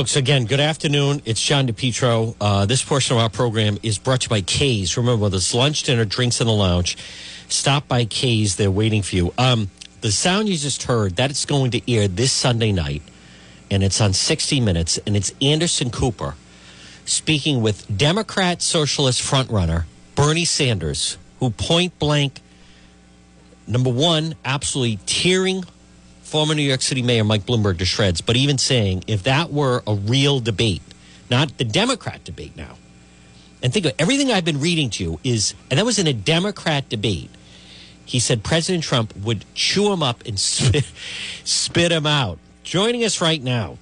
Folks, again, good afternoon. It's John DePetro. Uh, this portion of our program is brought to you by K's. Remember, there's lunch, dinner, drinks in the lounge. Stop by K's. They're waiting for you. Um, the sound you just heard, that is going to air this Sunday night, and it's on 60 Minutes, and it's Anderson Cooper speaking with Democrat Socialist frontrunner Bernie Sanders, who point blank, number one, absolutely tearing former New York City Mayor Mike Bloomberg to shreds, but even saying if that were a real debate, not the Democrat debate now, and think of everything I've been reading to you is, and that was in a Democrat debate. He said President Trump would chew him up and spit, spit him out. Joining us right now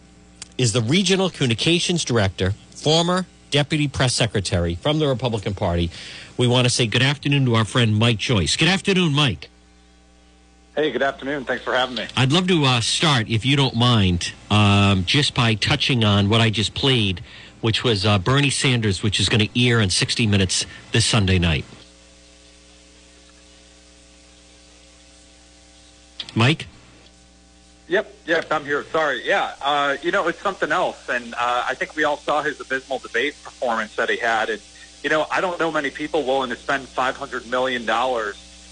is the Regional Communications Director, former Deputy Press Secretary from the Republican Party. We want to say good afternoon to our friend Mike Joyce. Good afternoon, Mike. Hey, good afternoon. Thanks for having me. I'd love to uh, start, if you don't mind, um, just by touching on what I just played, which was uh, Bernie Sanders, which is going to air in 60 minutes this Sunday night. Mike? Yep, yep, I'm here. Sorry. Yeah, uh, you know, it's something else. And uh, I think we all saw his abysmal debate performance that he had. And, you know, I don't know many people willing to spend $500 million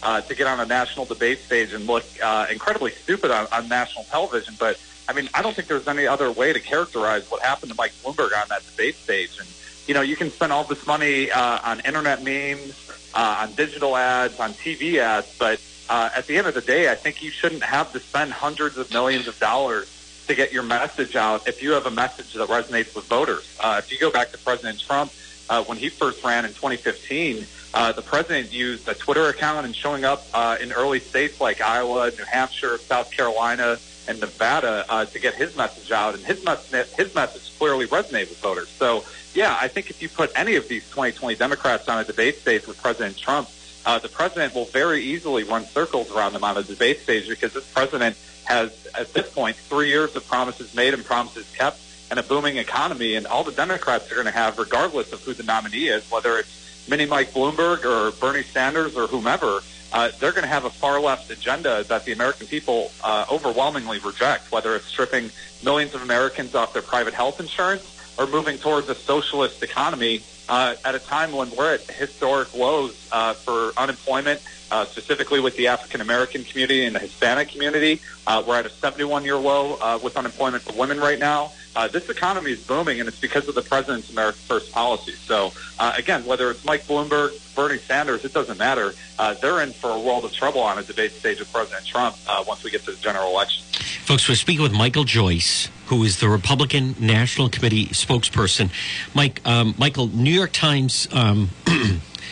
uh, to get on a national debate stage and look uh, incredibly stupid on, on national television. But, I mean, I don't think there's any other way to characterize what happened to Mike Bloomberg on that debate stage. And, you know, you can spend all this money uh, on internet memes, uh, on digital ads, on TV ads, but uh, at the end of the day, I think you shouldn't have to spend hundreds of millions of dollars to get your message out if you have a message that resonates with voters. Uh, if you go back to President Trump, uh, when he first ran in 2015, uh, the president used a Twitter account and showing up uh, in early states like Iowa, New Hampshire, South Carolina, and Nevada uh, to get his message out. And his, mes- his message clearly resonated with voters. So, yeah, I think if you put any of these 2020 Democrats on a debate stage with President Trump, uh, the president will very easily run circles around them on a debate stage because this president has, at this point, three years of promises made and promises kept and a booming economy. And all the Democrats are going to have, regardless of who the nominee is, whether it's Mini Mike Bloomberg or Bernie Sanders or whomever, uh, they're going to have a far left agenda that the American people uh, overwhelmingly reject, whether it's stripping millions of Americans off their private health insurance or moving towards a socialist economy uh, at a time when we're at historic lows uh, for unemployment, uh, specifically with the African American community and the Hispanic community. Uh, we're at a 71 year low with unemployment for women right now. Uh, this economy is booming, and it's because of the president's America First policy. So, uh, again, whether it's Mike Bloomberg, Bernie Sanders, it doesn't matter. Uh, they're in for a world of trouble on a debate stage with President Trump uh, once we get to the general election. Folks, we're speaking with Michael Joyce, who is the Republican National Committee spokesperson. Mike, um, Michael, New York Times. Um,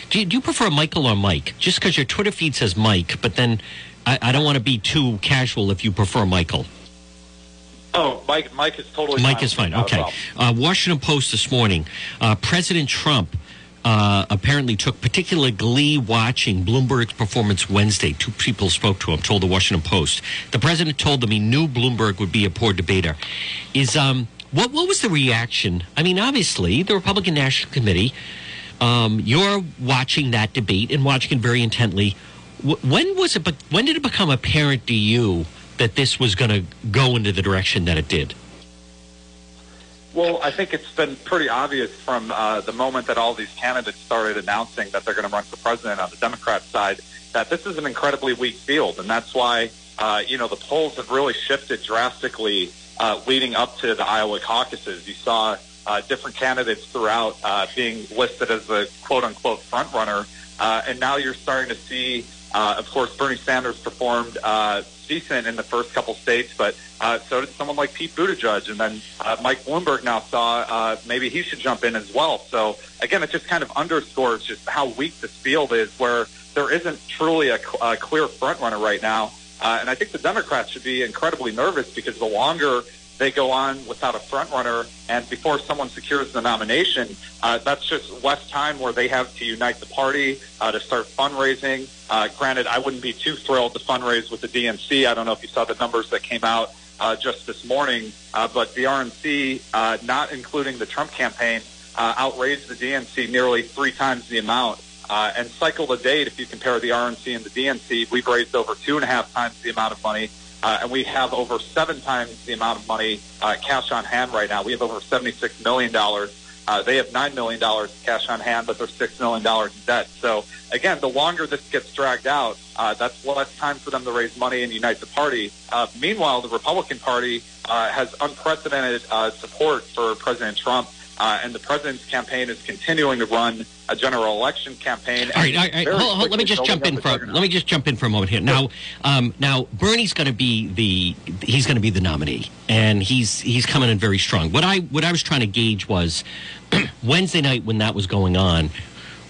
do, you, do you prefer Michael or Mike? Just because your Twitter feed says Mike, but then I, I don't want to be too casual if you prefer Michael. Oh, Mike, Mike is totally Mike fine is fine. not Okay. Uh, Washington Post this morning. Uh, President Trump uh, apparently took particular glee watching Bloomberg's performance Wednesday. Two people spoke to him, told the Washington Post. The president told them he knew Bloomberg would be a poor debater. Is um, what what was the reaction? I mean, obviously, the Republican National Committee. Um, you're watching that debate and watching it very intently. W- when was it? But when did it become apparent to you that this was going to go into the direction that it did? Well, I think it's been pretty obvious from uh, the moment that all these candidates started announcing that they're going to run for president on the Democrat side that this is an incredibly weak field, and that's why uh, you know the polls have really shifted drastically uh, leading up to the Iowa caucuses. You saw uh, different candidates throughout uh, being listed as the quote unquote front runner, uh, and now you're starting to see, uh, of course, Bernie Sanders performed uh, decent in the first couple states, but uh, so did someone like Pete Buttigieg, and then uh, Mike Bloomberg now saw uh, maybe he should jump in as well. So again, it just kind of underscores just how weak this field is, where there isn't truly a, a clear front runner right now. Uh, and I think the Democrats should be incredibly nervous because the longer they go on without a front runner and before someone secures the nomination, uh, that's just less time where they have to unite the party uh, to start fundraising. Uh, granted, I wouldn't be too thrilled to fundraise with the DNC. I don't know if you saw the numbers that came out uh, just this morning, uh, but the RNC, uh, not including the Trump campaign, uh, outraised the DNC nearly three times the amount. Uh, and cycle to date, if you compare the RNC and the DNC, we've raised over two and a half times the amount of money. Uh, and we have over seven times the amount of money uh, cash on hand right now. We have over $76 million. Uh, they have $9 million cash on hand, but they're $6 million in debt. So, again, the longer this gets dragged out, uh, that's less time for them to raise money and unite the party. Uh, meanwhile, the Republican Party uh, has unprecedented uh, support for President Trump. Uh, and the president's campaign is continuing to run a general election campaign. All right, all right. Hold, hold, let me just jump in for let me just jump in for a moment here. Now, um, now Bernie's going to be the he's going to be the nominee, and he's he's coming in very strong. What I what I was trying to gauge was Wednesday night when that was going on.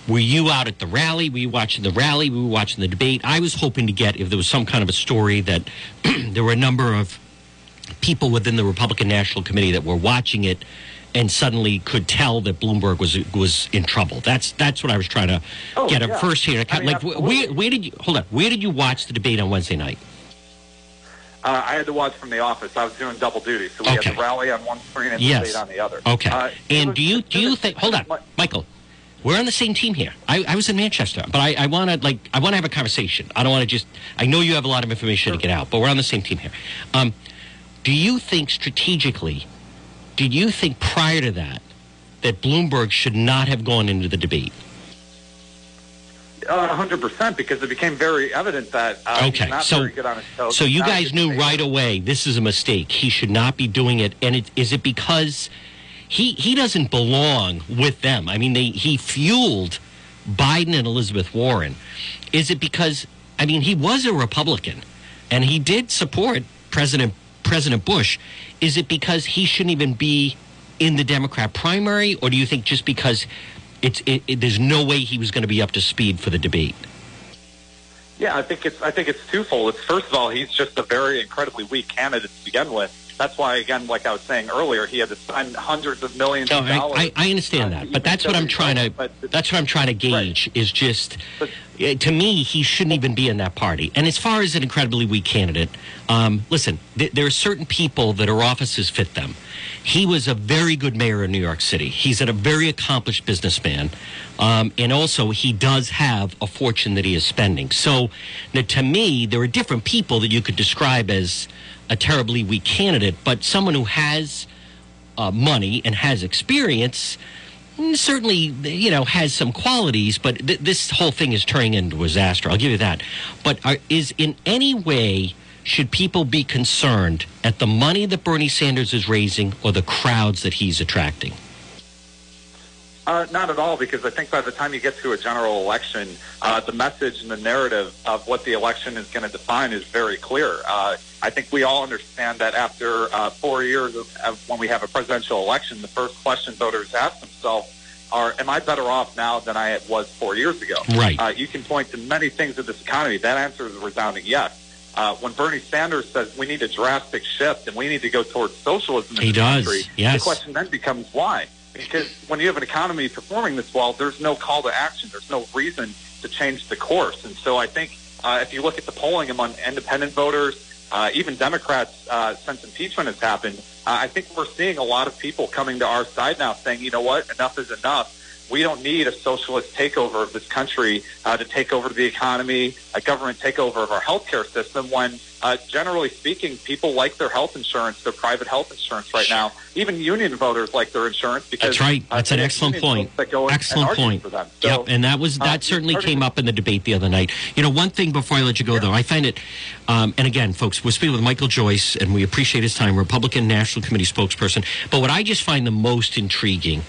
Were you out at the rally? Were you watching the rally? Were you watching the debate? I was hoping to get if there was some kind of a story that there were a number of people within the Republican National Committee that were watching it and suddenly could tell that Bloomberg was was in trouble. That's that's what I was trying to oh, get yeah. first here. I mean, like where, where did you hold on? Where did you watch the debate on Wednesday night? Uh, I had to watch from the office. I was doing double duty, so we Okay. had the rally on one screen and the debate on the other. Okay. Uh, and was- do you do you think? Hold on, Michael. We're on the same team here. I, I was in Manchester, but I, I want to like I want to have a conversation. I don't want to just. I know you have a lot of information to get out, but we're on the same team here. Um, do you think strategically? Did you think prior to that that Bloomberg should not have gone into the debate? Uh, 100% because it became very evident that uh, Okay, so- very good on his toes. So you guys knew right away this is a mistake. He should not be doing it. And it, is it because he he doesn't belong with them? I mean, they, he fueled Biden and Elizabeth Warren. Is it because I mean he was a Republican and he did support President President Bush? Is it because he shouldn't even be in the Democrat primary, or do you think just because it's it, it, there's no way he was going to be up to speed for the debate? Yeah, I think it's I think it's twofold. It's first of all, he's just a very incredibly weak candidate to begin with. That's why, again, like I was saying earlier, he had to spend hundreds of millions No, of dollars. I, I, understand that, but that's what I'm trying to. But, that's what I'm trying to gauge. Is just But- eh, to me, he shouldn't even be in that party. And as far as an incredibly weak candidate, um, listen, th- there are certain people that are offices fit them. He was a very good mayor of New York City. He's a very accomplished businessman, um, and also he does have a fortune that he is spending. So, now, to me, there are different people that you could describe as a terribly weak candidate, but someone who has uh, money and has experience mm, certainly you know has some qualities but th- this whole thing is turning into a disaster. I'll give you that. But are, is in any way should people be concerned at the money that bernie sanders is raising or the crowds that he's attracting? Uh, not at all, because I think by the time you get to a general election, uh, the message and the narrative of what the election is going to define is very clear. Uh, I think we all understand that after uh, four years of, of when we have a presidential election, the first question voters ask themselves are, am I better off now than I was four years ago? Right. Uh, you can point to many things in this economy. That answer is a resounding yes. Uh, when Bernie Sanders says we need a drastic shift and we need to go towards socialism in He does, country, yes. the question then becomes why? Because when you have an economy performing this well, there's no call to action. There's no reason to change the course. And so I think uh, if you look at the polling among independent voters, uh, even Democrats, uh, since impeachment has happened, uh, I think we're seeing a lot of people coming to our side now saying, you know what, enough is enough. We don't need a socialist takeover of this country uh, to take over the economy, a government takeover of our healthcare system. When, uh, generally speaking, people like their health insurance, their private health insurance right now. Even union voters like their insurance because That's right. uh, That's an excellent point. That go Excellent and point. For them. So, yep, and that was uh, that it's certainly came up in the debate the other night. You know, one thing before I let you go, though, I find it, um, and again, folks, we're speaking with Michael Joyce, and we appreciate his time, Republican National Committee spokesperson. But what I just find the most intriguing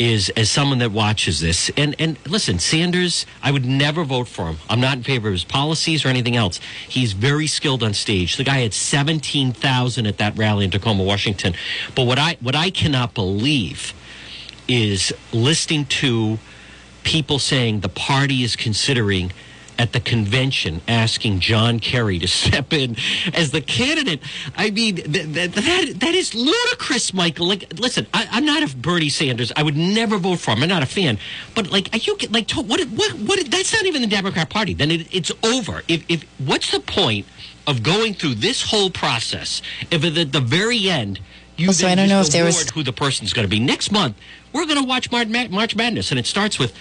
is, as someone that watches this, and and listen, Sanders, I would never vote for him. I'm not in favor of his policies or anything else. He's very skilled on stage. The guy had seventeen thousand at that rally in Tacoma, Washington. But what I what I cannot believe is listening to people saying the party is considering at the convention asking John Kerry to step in as the candidate. I mean, th- th- that that is ludicrous, Michael. Like, listen, I, I'm not a Bernie Sanders. I would never vote for him. I'm not a fan. But like, are you like what? What? What? That's not even the Democrat Party. Then it, it's over. If if what's the point of going through this whole process if at the very end? You then I don't know if there was- who the person's going to be. Next month, we're going to watch March Madness, and it starts with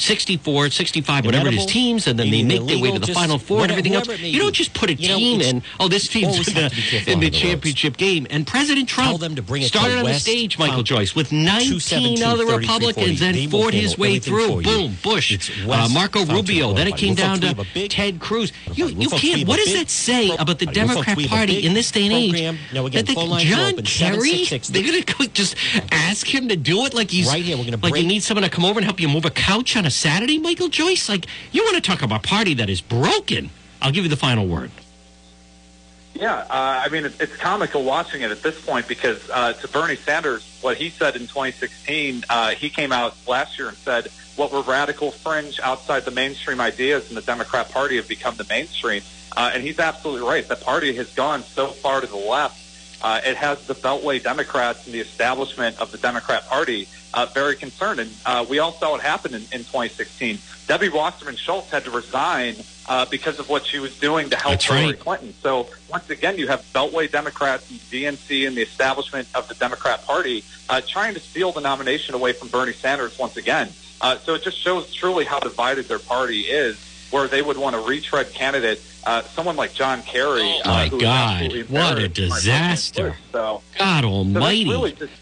64, 65, whatever it is, teams, and then they make their way to the Final Four and everything else. You don't just put a you team know, in. Oh, this team's in the, in the championship roads. game. And President Trump them to bring it started on the stage, Michael Joyce, with 19 other Republicans, and fought his way through. Boom, Bush, uh, Marco Rubio. Then it came down to Ted Cruz. You, you can't. What does that say about the Democrat Party in this day and age? That John Kerry, they're going to just ask him to do it like he's right here. We're going to like you need someone to come over and help you move a couch on a Saturday, Michael Joyce. Like you want to talk about a party that is broken? I'll give you the final word. Yeah, uh, I mean, it's, comical watching it at this point because uh, to Bernie Sanders, what he said in 2016, uh, he came out last year and said what were radical fringe outside the mainstream ideas in the Democrat Party have become the mainstream. Uh, and he's absolutely right. The party has gone so far to the left. Uh, it has the Beltway Democrats and the establishment of the Democrat Party uh, very concerned. And uh, we all saw what happened in, in 2016. Debbie Wasserman Schultz had to resign uh, because of what she was doing to help That's Hillary right. Clinton. So once again, you have Beltway Democrats and DNC and the establishment of the Democrat Party uh, trying to steal the nomination away from Bernie Sanders once again. Uh, so it just shows truly how divided their party is, where they would want a retread candidate, uh, someone like John Kerry. Oh my uh, God! What a disaster! So God Almighty! So really just,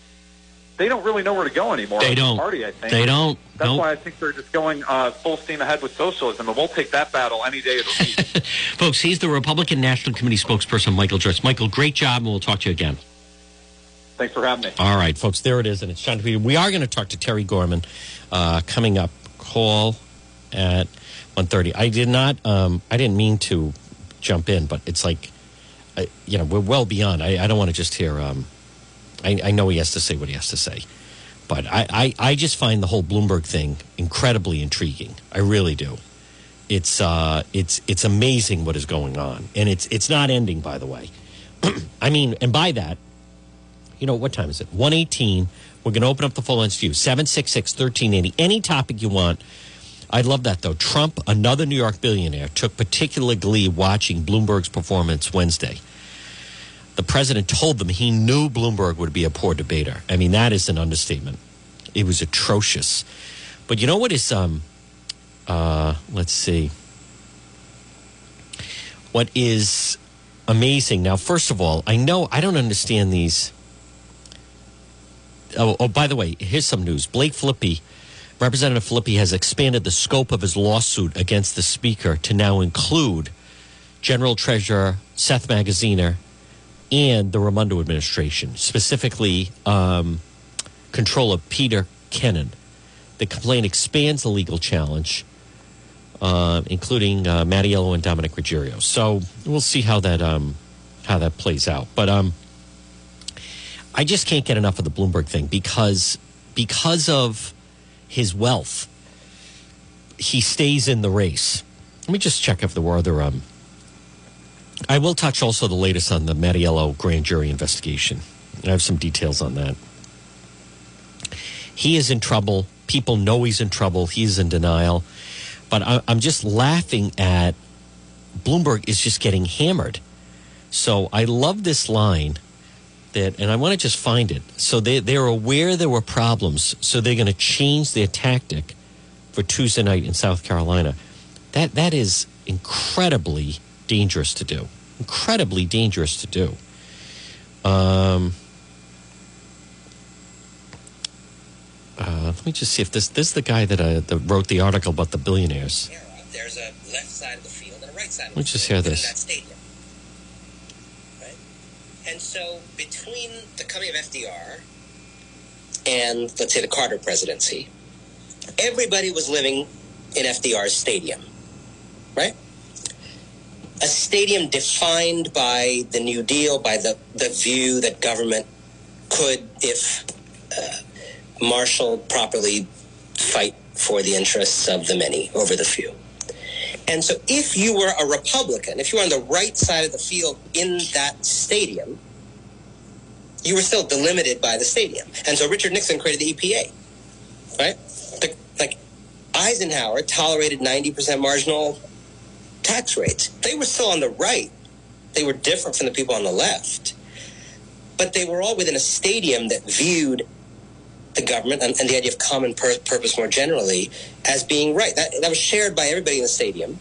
they don't really know where to go anymore. They don't. The party, I think. They don't. That's why I think they're just going uh, full steam ahead with socialism, and we'll take that battle any day of the week. Folks, he's the Republican National Committee spokesperson, Michael Joyce. Michael, great job, and we'll talk to you again. Thanks for having me. All right, folks, there it is, and it's time John. We are going to talk to Terry Gorman uh, coming up. Call at 1.30. I did not. Um, I didn't mean to jump in, but it's like, uh, you know, we're well beyond. I, I don't want to just hear. Um, I, I know he has to say what he has to say. But I, I, I just find the whole Bloomberg thing incredibly intriguing. I really do. It's uh, it's it's amazing what is going on, and it's it's not ending. By the way, I mean, and by that, you know, what time is it? One eighteen. We're going to open up the full lens view. 766 1380. Any topic you want. I love that though. Trump, another New York billionaire, took particular glee watching Bloomberg's performance Wednesday the president told them he knew Bloomberg would be a poor debater. I mean, that is an understatement. It was atrocious. But you know what is, um, uh, let's see, what is amazing. Now, first of all, I know I don't understand these. Oh, oh by the way, here's some news. Blake Filippi, Representative Filippi, has expanded the scope of his lawsuit against the speaker to now include General Treasurer Seth Magaziner and the Raimondo administration, specifically um, of Peter Kennan. The complaint expands the legal challenge, uh, including uh, Mattiello and Dominic Ruggerio. So we'll see how that um, how that plays out. But um, I just can't get enough of the Bloomberg thing because because of his wealth, he stays in the race. Let me just check if there were other um, I will touch also the latest on the Mattiello grand jury investigation. I have some details on that. He is in trouble. People know he's in trouble. He's in denial. But I'm just laughing at Bloomberg is just getting hammered. So I love this line that, and I want to just find it. So they, they're aware there were problems, so they're going to change their tactic for Tuesday night in South Carolina. That That is incredibly dangerous to do. Incredibly dangerous to do. Um, uh, let me just see if this this is the guy that, uh, that wrote the article about the billionaires. There's a left side of the field and a right side. Of let me just hear this. And so between the coming of FDR and let's say the Carter presidency, everybody was living in FDR's stadium, right? a stadium defined by the New Deal, by the, the view that government could, if uh, marshaled properly, fight for the interests of the many over the few. And so if you were a Republican, if you were on the right side of the field in that stadium, you were still delimited by the stadium. And so Richard Nixon created the EPA, right? The, like Eisenhower tolerated 90% marginal tax rates. They were still on the right. They were different from the people on the left. But they were all within a stadium that viewed the government and, and the idea of common pur- purpose more generally as being right. That, that was shared by everybody in the stadium.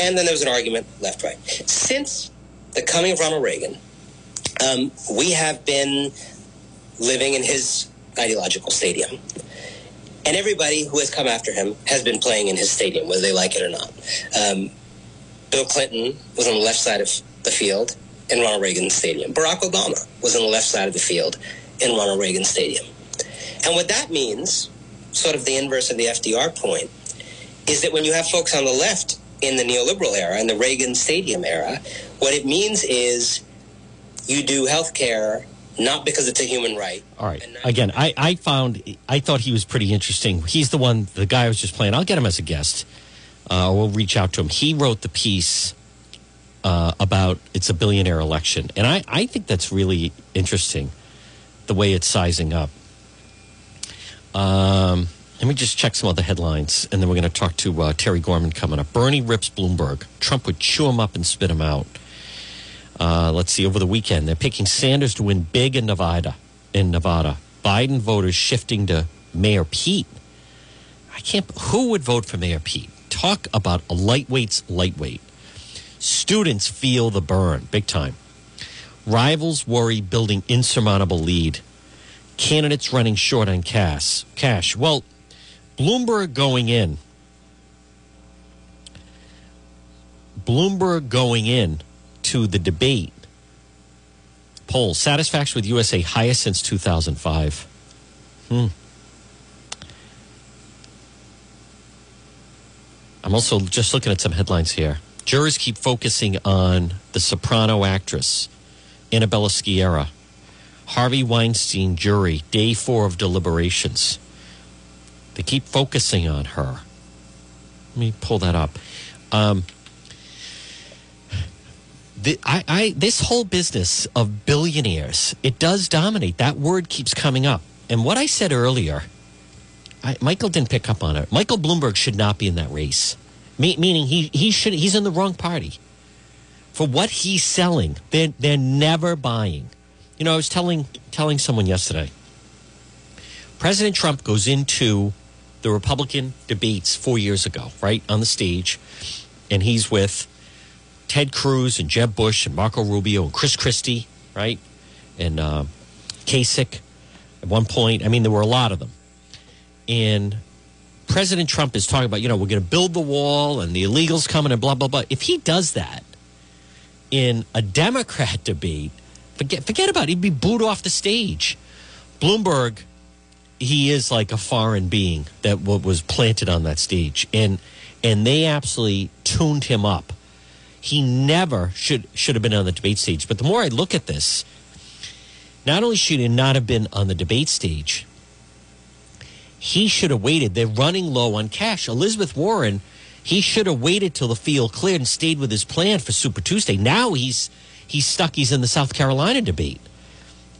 And then there was an argument left right. Since the coming of Ronald Reagan, um, we have been living in his ideological stadium. And everybody who has come after him has been playing in his stadium, whether they like it or not. Um, Bill Clinton was on the left side of the field in Ronald Reagan Stadium. Barack Obama was on the left side of the field in Ronald Reagan Stadium. And what that means, sort of the inverse of the FDR point, is that when you have folks on the left in the neoliberal era and the Reagan Stadium era, what it means is you do health care not because it's a human right. All right. Again, I, I found, I thought he was pretty interesting. He's the one, the guy I was just playing. I'll get him as a guest. Uh, we'll reach out to him. He wrote the piece uh, about it's a billionaire election. And I, I think that's really interesting, the way it's sizing up. Um, let me just check some other headlines, and then we're going to talk to uh, Terry Gorman coming up. Bernie rips Bloomberg. Trump would chew him up and spit him out. Uh, let's see. Over the weekend, they're picking Sanders to win big in Nevada. In Nevada, Biden voters shifting to Mayor Pete. I can't. Who would vote for Mayor Pete? Talk about a lightweight's lightweight. Students feel the burn big time. Rivals worry building insurmountable lead. Candidates running short on cash. Cash. Well, Bloomberg going in. Bloomberg going in to the debate poll satisfaction with USA highest since 2005. Hmm. I'm also just looking at some headlines here. Jurors keep focusing on the soprano actress, Annabella Sciorra. Harvey Weinstein jury, day four of deliberations. They keep focusing on her. Let me pull that up. Um, the, I, I, this whole business of billionaires, it does dominate. That word keeps coming up. And what I said earlier, I, Michael didn't pick up on it. Michael Bloomberg should not be in that race, Me, meaning he, he should he's in the wrong party. For what he's selling, they're, they're never buying. You know, I was telling telling someone yesterday. President Trump goes into the Republican debates four years ago, right on the stage, and he's with Ted Cruz and Jeb Bush and Marco Rubio and Chris Christie, right, and uh, Kasich. At one point, I mean, there were a lot of them, and President Trump is talking about, you know, we're going to build the wall and the illegals coming and blah blah blah. If he does that in a Democrat debate Forget forget about it. He'd be booed off the stage. Bloomberg, he is like a foreign being that was planted on that stage, and and they absolutely tuned him up. He never should should have been on the debate stage. But the more I look at this, not only should he not have been on the debate stage, he should have waited. They're running low on cash. Elizabeth Warren, he should have waited till the field cleared and stayed with his plan for Super Tuesday. Now he's he's stuck. He's in the South Carolina debate.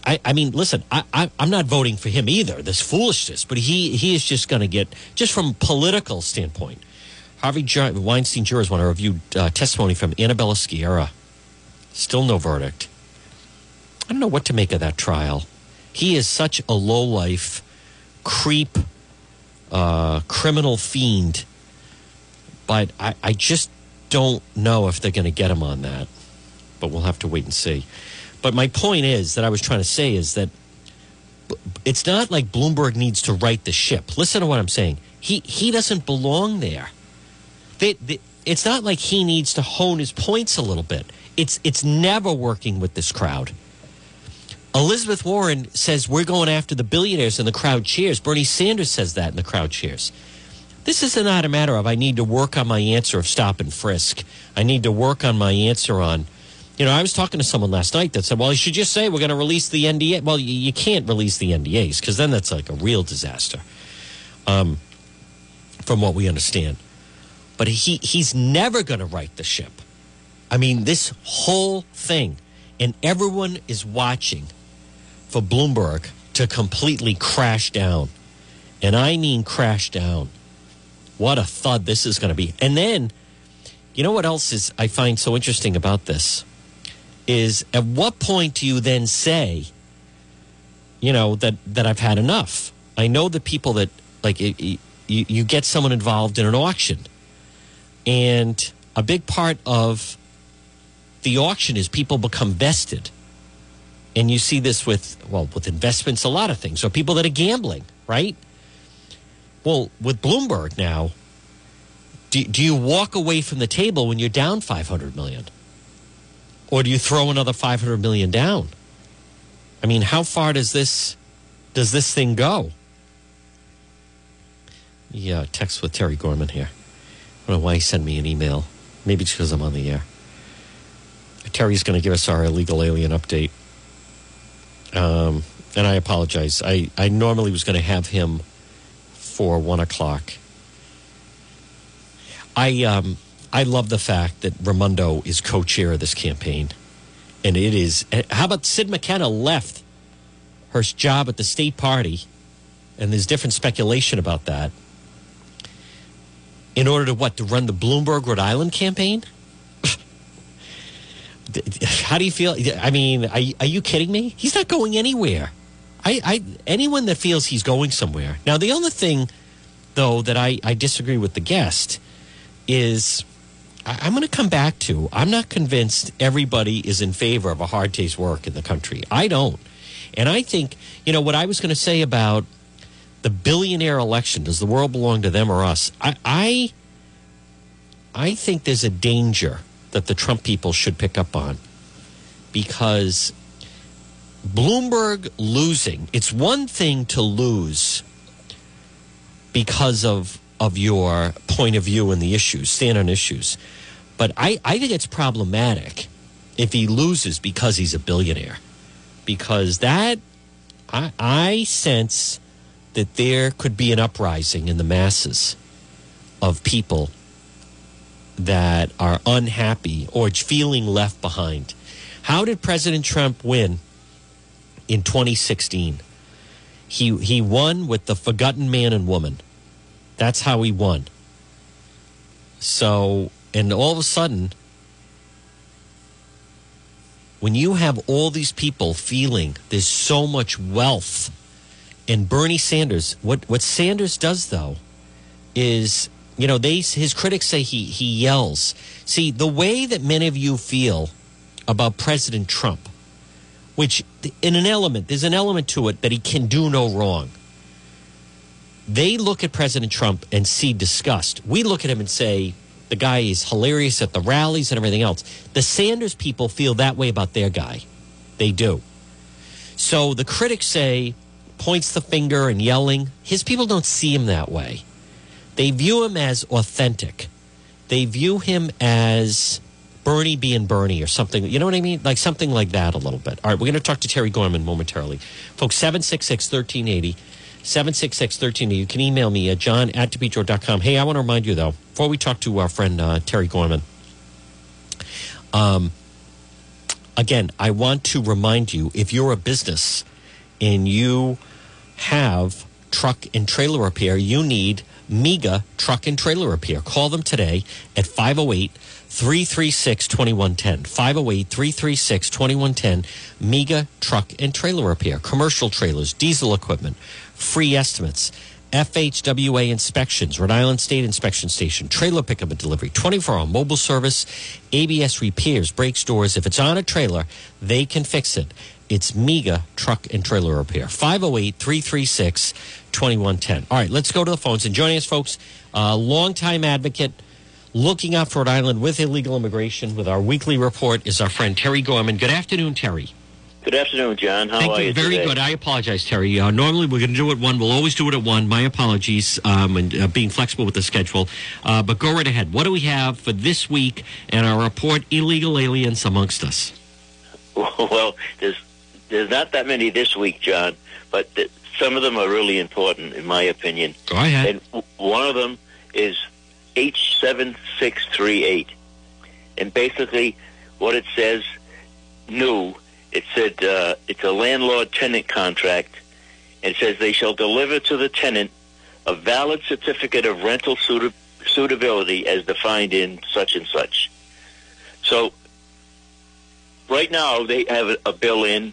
I, I mean, listen, I, I, am not voting for him either. This foolishness, but he he is just going to get just from political standpoint. Harvey Weinstein jurors want to review uh, testimony from Annabella Sciorra. Still no verdict. I don't know what to make of that trial. He is such a low life, creep, uh, criminal fiend. But I, I just don't know if they're going to get him on that but we'll have to wait and see. But my point is that I was trying to say is that it's not like Bloomberg needs to right the ship. Listen to what I'm saying. He he doesn't belong there. They, they, it's not like he needs to hone his points a little bit. It's it's never working with this crowd. Elizabeth Warren says we're going after the billionaires and the crowd cheers. Bernie Sanders says that and the crowd cheers. This is not a matter of I need to work on my answer of stop and frisk. I need to work on my answer on you know, I was talking to someone last night that said, well, you should just say we're going to release the NDA. Well, you, you can't release the NDAs because then that's like a real disaster, um, from what we understand. But he, he's never going to right the ship. I mean, this whole thing, and everyone is watching for Bloomberg to completely crash down. And I mean crash down. What a thud this is going to be. And then, you know what else is I find so interesting about this? Is at what point do you then say, you know, that, that I've had enough? I know the people that like it, it, you, you get someone involved in an auction, and a big part of the auction is people become vested, and you see this with well with investments, a lot of things. So people that are gambling, right? Well, with Bloomberg now, do, do you walk away from the table when you're down 500 million? Or do you throw another 500 million down? I mean, how far does this does this thing go? Yeah, text with Terry Gorman here. I don't know why he sent me an email. Maybe it's because I'm on the air. Terry's going to give us our illegal alien update. Um, and I apologize. I, I normally was going to have him for one o'clock. I um, I love the fact that Raimondo is co-chair of this campaign, and it is. How about Sid McKenna left her job at the state party, and there's different speculation about that. In order to what to run the Bloomberg Rhode Island campaign? How do you feel? I mean, are, are you kidding me? He's not going anywhere. I, I anyone that feels he's going somewhere. Now, the only thing, though, that I, I disagree with the guest is I, am going to come back to. I'm not convinced everybody is in favor of a hard day's work in the country. I don't, and I think you know what I was going to say about the billionaire election. Does the world belong to them or us? I, I, I think there's a danger that the Trump people should pick up on because Bloomberg losing, it's one thing to lose because of of your point of view and the issues, stand on issues. But I, I think it's problematic if he loses because he's a billionaire. Because that I, I sense that there could be an uprising in the masses of people that are unhappy or feeling left behind. How did President Trump win in 2016. He he won with the forgotten man and woman. That's how he won. So, and all of a sudden, when you have all these people feeling there's so much wealth, and Bernie Sanders, what what Sanders does though, is you know they his critics say he he yells. See the way that many of you feel about President Trump which in an element, there's an element to it that he can do no wrong. They look at President Trump and see disgust. We look at him and say, the guy is hilarious at the rallies and everything else. The Sanders people feel that way about their guy. They do. So the critics say, points the finger and yelling. His people don't see him that way. They view him as authentic. They view him as Bernie being Bernie or something. You know what I mean? Like something like that a little bit. All right, we're going to talk to Terry Gorman momentarily. Folks, 766 1380. 766 1380. You can email me at john at depetro.com. Hey, I want to remind you, though, before we talk to our friend uh, Terry Gorman, um, again, I want to remind you if you're a business and you have truck and trailer repair, you need MEGA Truck and Trailer Repair. Call them today at 508 336 2110. 508 336 2110. MEGA Truck and Trailer Repair. Commercial trailers, diesel equipment, free estimates. FHWA inspections, Rhode Island State Inspection Station, trailer pickup and delivery, 24 hour mobile service, ABS repairs, brakes, doors. If it's on a trailer, they can fix it. It's MEGA Truck and Trailer Repair. 508 336 2110. All right, let's go to the phones. And joining us, folks, uh, longtime advocate looking out for Rhode Island with illegal immigration with our weekly report is our friend Terry Gorman. Good afternoon, Terry. Good afternoon, John. How Thank are you. you? Very today? good. I apologize, Terry. Uh, normally we're going to do it one. We'll always do it at one. My apologies, um, and uh, being flexible with the schedule. Uh, but go right ahead. What do we have for this week and our report? Illegal aliens amongst us. Well, there's there's not that many this week, John, but th- some of them are really important, in my opinion. Go ahead. And w- one of them is H7638. And basically, what it says, new, it said uh, it's a landlord tenant contract. And it says they shall deliver to the tenant a valid certificate of rental suit- suitability as defined in such and such. So, right now, they have a- a bill in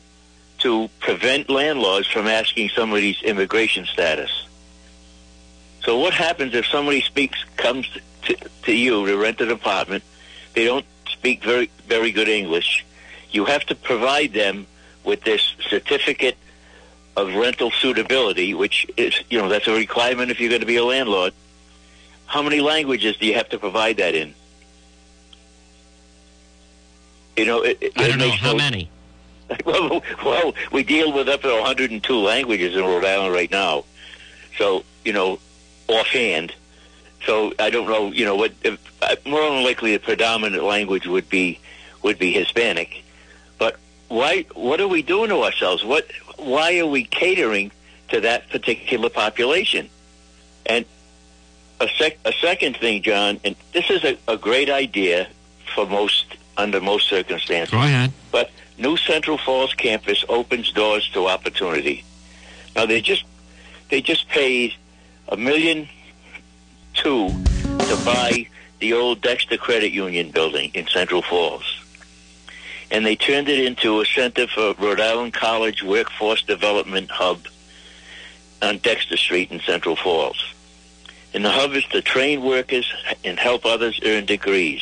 to prevent landlords from asking somebody's immigration status. So what happens if somebody speaks comes to, to you to rent an apartment? They don't speak very very good English. You have to provide them with this certificate of rental suitability, which is you know that's a requirement if you're going to be a landlord. How many languages do you have to provide that in? You know, it, it I don't know how no- many. well, well, we deal with up to 102 languages in Rhode Island right now. So, you know, offhand. So I don't know, you know, what if, uh, more than likely the predominant language would be would be Hispanic. Why? What are we doing to ourselves? What? Why are we catering to that particular population? And a, sec, a second thing, John, and this is a, a great idea for most under most circumstances. Go ahead. But New Central Falls campus opens doors to opportunity. Now they just they just paid a million two to buy the old Dexter Credit Union building in Central Falls. And they turned it into a center for Rhode Island College Workforce Development Hub on Dexter Street in Central Falls. And the hub is to train workers and help others earn degrees.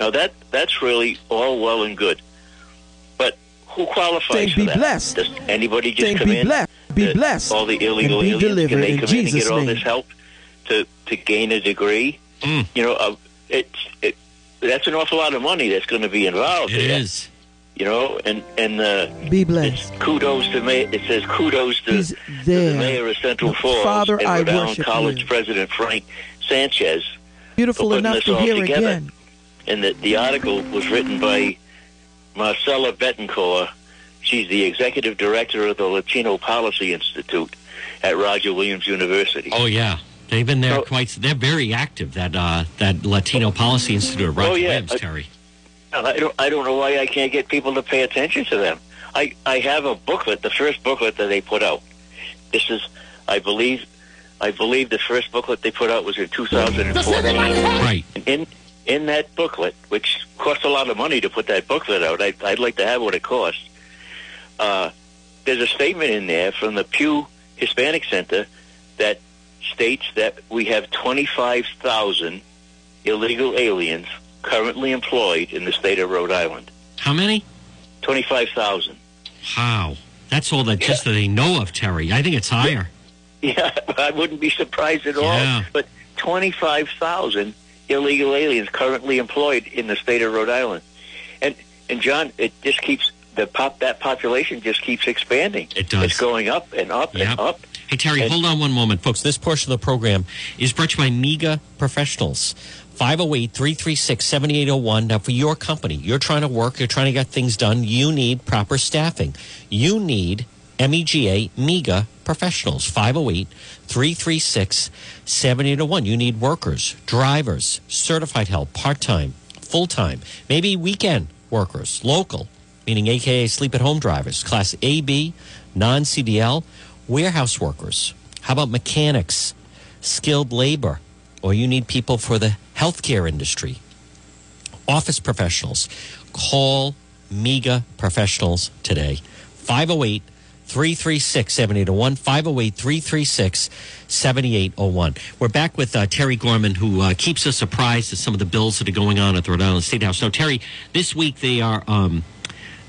Now that that's really all well and good, but who qualifies Thank for be that? blessed. Does anybody just Thank come be in? blessed. Be blessed. All the illegal and be aliens can they in come in and get all name. this help to to gain a degree? Mm. You know, uh, it's it, that's an awful lot of money that's going to be involved. It there, is. You know, and and uh, Be it's blessed. kudos to May. It says kudos to, He's to the mayor of Central Now, Falls Father, and I Rhode Island worship College you. President Frank Sanchez. Beautiful enough to hear together. again. and the, the article was written by Marcela Betancur. She's the executive director of the Latino Policy Institute at Roger Williams University. Oh yeah, they've been there So- quite. They're very active. That uh, that Latino Policy Institute, of Roger Oh, yeah. Williams, Terry. I don't, I don't know why I can't get people to pay attention to them. I, I have a booklet, the first booklet that they put out. This is, I believe, I believe the first booklet they put out was in 2004. Right. In in that booklet, which costs a lot of money to put that booklet out, I, I'd like to have what it costs. Uh, there's a statement in there from the Pew Hispanic Center that states that we have 25,000 illegal aliens currently employed in the state of Rhode Island. How many? 25,000. How? That's all that just that they know of, Terry. I think it's higher. Yeah, I wouldn't be surprised at all. But 25,000 illegal aliens currently employed in the state of Rhode Island. And and John, it just keeps the pop that population just keeps expanding. It does. It's going up and up Yep. and up. Hey, Terry, And- hold on one moment, folks. This portion of the program is brought to you by MEGA Professionals. 508 336 7801. Now, for your company, you're trying to work, you're trying to get things done, you need proper staffing. You need MEGA, MEGA Professionals. 508 336 7801. You need workers, drivers, certified help, part time, full time, maybe weekend workers, local, meaning AKA sleep at home drivers, class A, B, non CDL, warehouse workers. How about mechanics, skilled labor, or you need people for the healthcare industry, office professionals? Call MEGA Professionals today. 508 336 7801. 508 336 7801. We're back with uh, Terry Gorman, who uh, keeps us apprised of some of the bills that are going on at the Rhode Island State House. Now, Terry, this week they are. Um,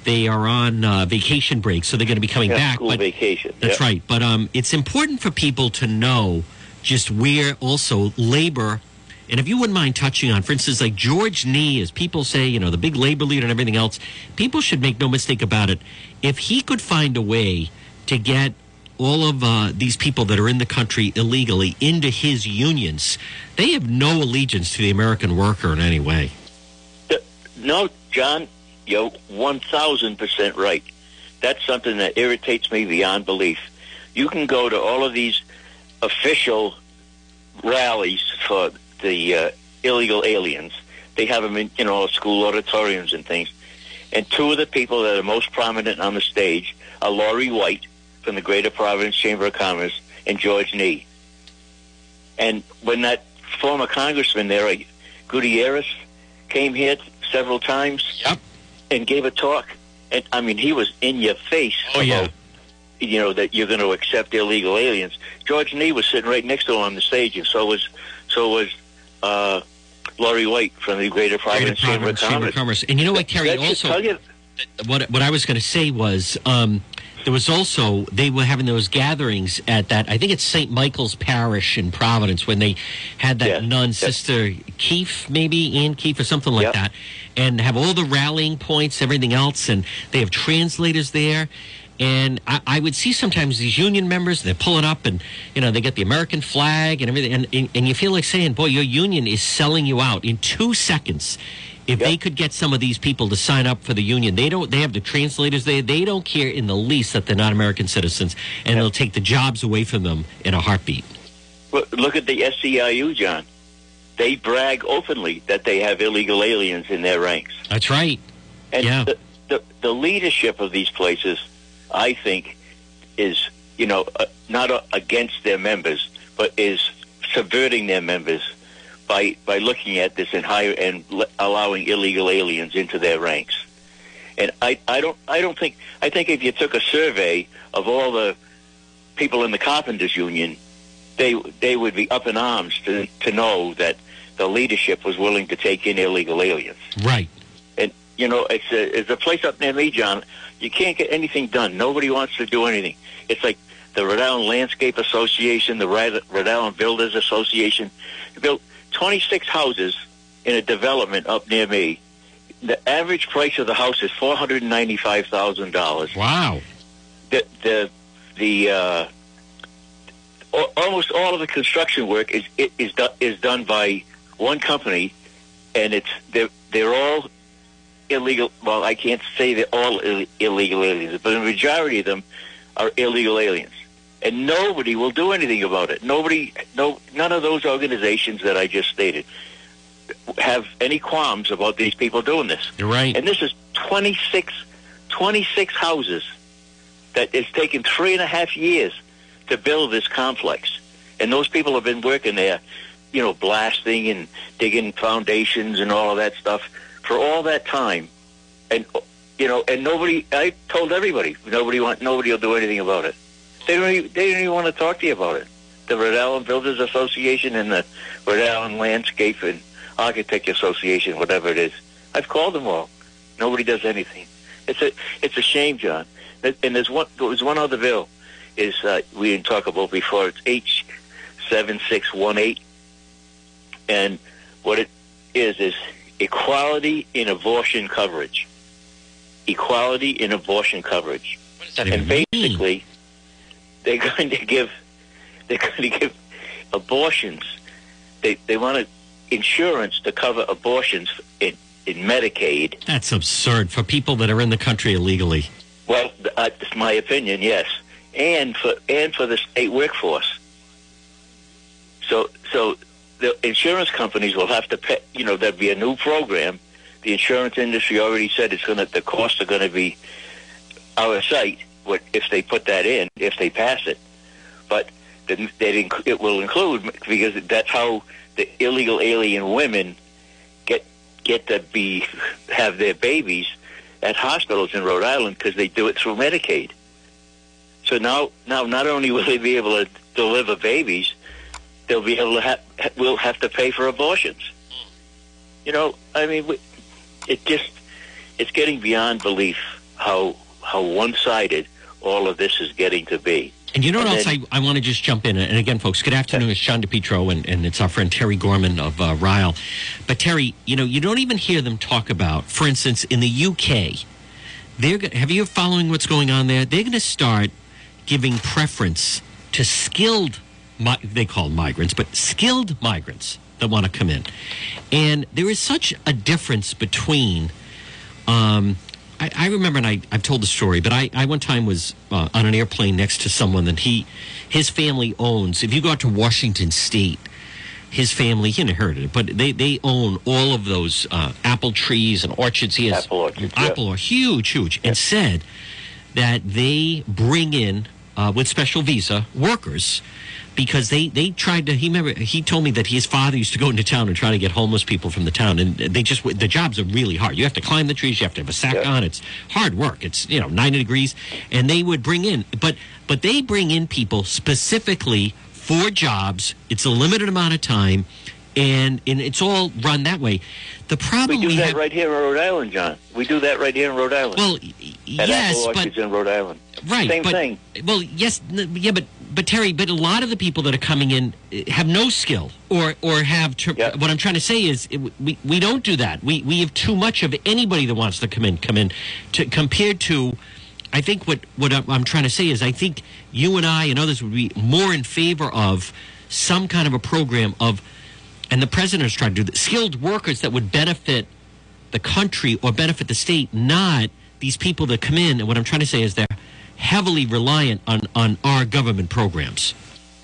they are on uh, vacation break, so they're going to be coming Yeah, back. school but vacation. that's Yeah. right. But um, it's important for people to know just where also labor, and if you wouldn't mind touching on, for instance, like George Nee, as people say, you know, the big labor leader and everything else, people should make no mistake about it. If he could find a way to get all of uh, these people that are in the country illegally into his unions, they have no allegiance to the American worker in any way. No, John, you're 1,000% right. That's something that irritates me beyond belief. You can go to all of these official rallies for the uh, illegal aliens. They have them in, you know, school auditoriums and things. And two of the people that are most prominent on the stage are Laurie White from the Greater Providence Chamber of Commerce and George Nee. And when that former congressman there, Gutierrez, came here several times Yep. And gave a talk, and I mean, he was in your face. Oh, yeah. You know that you're going to accept illegal aliens. George Nee was sitting right next to him on the stage, and so was so was uh, Laurie White from the Greater Providence Chamber of Chamber of Commerce. And you know what, Terry? Also, you- what what I was going to say was um, there was also they were having those gatherings at that I think it's St. Michael's Parish in Providence when they had that Yeah. nun Yeah. sister Keefe maybe Ann Keefe or something like Yep. that and have all the rallying points everything else and they have translators there. And I, I would see sometimes these union members, they're pulling up and, you know, they get the American flag and everything. And, and, and you feel like saying, boy, your union is selling you out in two seconds. If Yep. they could get some of these people to sign up for the union, they don't. They have the translators. They they don't care in the least that they're not American citizens, and they'll take the jobs away from them in a heartbeat. Look, look at the SEIU, John. They brag openly that they have illegal aliens in their ranks. That's right. And Yeah. the, the, the leadership of these places, I think, is, you know, uh, not uh, against their members, but is subverting their members by, by looking at this and hire and l- allowing illegal aliens into their ranks. And I, I don't I don't think I think if you took a survey of all the people in the carpenters union, they they would be up in arms to to know that the leadership was willing to take in illegal aliens. Right. And you know, it's a it's a place up near me, John. You can't get anything done. Nobody wants to do anything. It's like the Rhode Island Landscape Association, the Rhode Island Builders Association. Built 26 houses in a development up near me. The average price of the house is four hundred and ninety-five thousand dollars. Wow. The the the uh, almost all of the construction work is is is, do, is done by one company, and it's they're they're all illegal. Well, I can't say they're all Ill- illegal aliens, but the majority of them are illegal aliens, and nobody will do anything about it. Nobody, no, none of those organizations that I just stated have any qualms about these people doing this. You're right. And this is 26, 26 houses that it's taken three and a half years to build this complex. And those people have been working there, you know, blasting and digging foundations and all of that stuff for all that time. And, you know, and nobody, I told everybody, nobody want, nobody will do anything about it. They don't even, they don't even want to talk to you about it. The Rhode Island Builders Association and the Rhode Island Landscape and Architect Association, whatever it is. I've called them all. Nobody does anything. It's a it's a shame, John. And there's one there's one other bill is uh, we didn't talk about before. It's H seven six one eight, and what it is is equality in abortion coverage. Equality in abortion coverage, What does that and even mean? They're going to give they're going to give abortions. They they want insurance to cover abortions in in Medicaid. That's absurd for people that are in the country illegally. Well, uh, that's my opinion. Yes, and for and for the state workforce. So so the insurance companies will have to pay. You know, there'll be a new program. The insurance industry already said it's going to the costs are going to be out of sight. If they put that in? If they pass it, but that it will include because that's how the illegal alien women get get to be have their babies at hospitals in Rhode Island because they do it through Medicaid. So now, now not only will they be able to deliver babies, they'll be able to ha- will have to pay for abortions. You know, I mean, it just it's getting beyond belief how how one sided all of this is getting to be. And you know what And else then- I, I want to just jump in? And again, folks, good afternoon. It's Sean DePetro, and, and it's our friend Terry Gorman of uh, RIILE. But Terry, you know, you don't even hear them talk about, for instance, in the UK, they're have you following what's going on there? They're going to start giving preference to skilled, they call migrants, but skilled migrants that want to come in. And there is such a difference between um, I, I remember, and I, I've told the story, but I, I one time was uh, on an airplane next to someone that he, his family owns. If you go out to Washington State, his family, he inherited it, but they, they own all of those uh, apple trees and orchards. He has Apple orchards, yeah. apple are huge, huge, and said that they bring in uh, with special visa workers because they, they tried to. He remember he told me that his father used to go into town and try to get homeless people from the town, and they just the jobs are really hard. You have to climb the trees, you have to have a sack Yeah. on. It's hard work. It's you know ninety degrees, and they would bring in, but but they bring in people specifically for jobs. It's a limited amount of time, and and it's all run that way. The problem We do we that have, right here in Rhode Island, John. We do that right here in Rhode Island. well, At yes, Apple but in Rhode Island. Right. Same but, thing. Well, yes, yeah, but but Terry, but a lot of the people that are coming in eh, have no skill or or have. Yeah. What I'm trying to say is it, we we don't do that. We we have too much of anybody that wants to come in come in to compared to. I think what what I'm, I'm trying to say is I think you and I and others would be more in favor of some kind of a program of, and the president is trying to do that, skilled workers that would benefit the country or benefit the state, not these people that come in. And what I'm trying to say is they're heavily reliant on, on our government programs.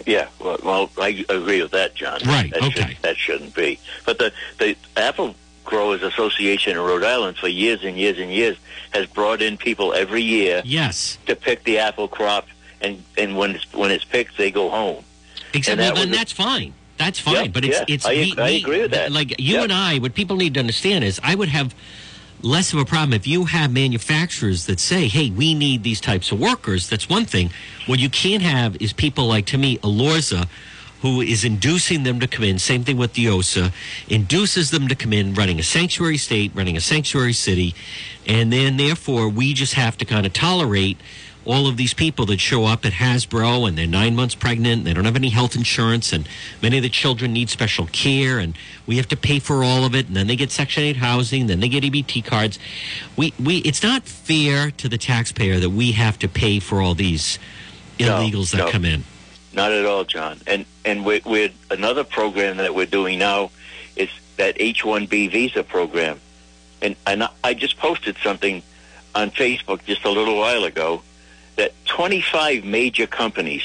Yeah, well, well, I agree with that, John. Right, That okay. Should, that shouldn't be. But the the Apple Growers Association in Rhode Island for years and years and years has brought in people every year Yes, to pick the apple crop, and and when it's when it's picked, they go home. except And well, that then a- that's fine. That's fine. But it's yeah, it's I- we- I agree with that. Like you and I, what people need to understand is I would have less of a problem if you have manufacturers that say, "Hey, we need these types of workers." That's one thing. What you can't have is people like to me, Elorza, who is inducing them to come in. Same thing with the OSA, induces them to come in, running a sanctuary state, running a sanctuary city, and then therefore we just have to kind of tolerate all of these people that show up at Hasbro and they're nine months pregnant, they don't have any health insurance, and many of the children need special care, and we have to pay for all of it, and then they get Section 8 housing, then they get EBT cards. We, we, it's not fair to the taxpayer that we have to pay for all these No, illegals that no. come in. Not at all, John. And and with, with another program that we're doing now is that H-1B visa program. And and I just posted something on Facebook just a little while ago that 25 major companies